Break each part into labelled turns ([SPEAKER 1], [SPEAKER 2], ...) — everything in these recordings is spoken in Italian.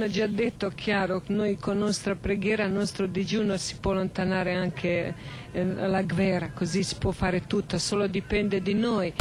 [SPEAKER 1] La Madonna ha già detto, chiaro, noi con nostra preghiera, il nostro digiuno si può allontanare anche eh, la guerra, così si può fare tutto, solo dipende di noi.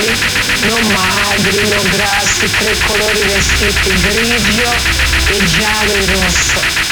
[SPEAKER 2] Uguali, non magri, non grassi, tre colori vestiti grigio e giallo e rosso.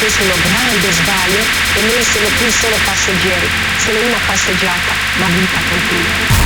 [SPEAKER 3] potessimo grande sbaglio e
[SPEAKER 4] me ne
[SPEAKER 3] sono qui
[SPEAKER 4] solo passeggeri, solo una
[SPEAKER 3] passeggiata,
[SPEAKER 5] ma vita continua.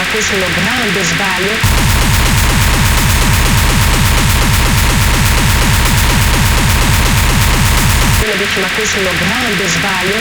[SPEAKER 5] ako si logral bez balje. Bilo bi ćemo ako si logral grande sbaglio.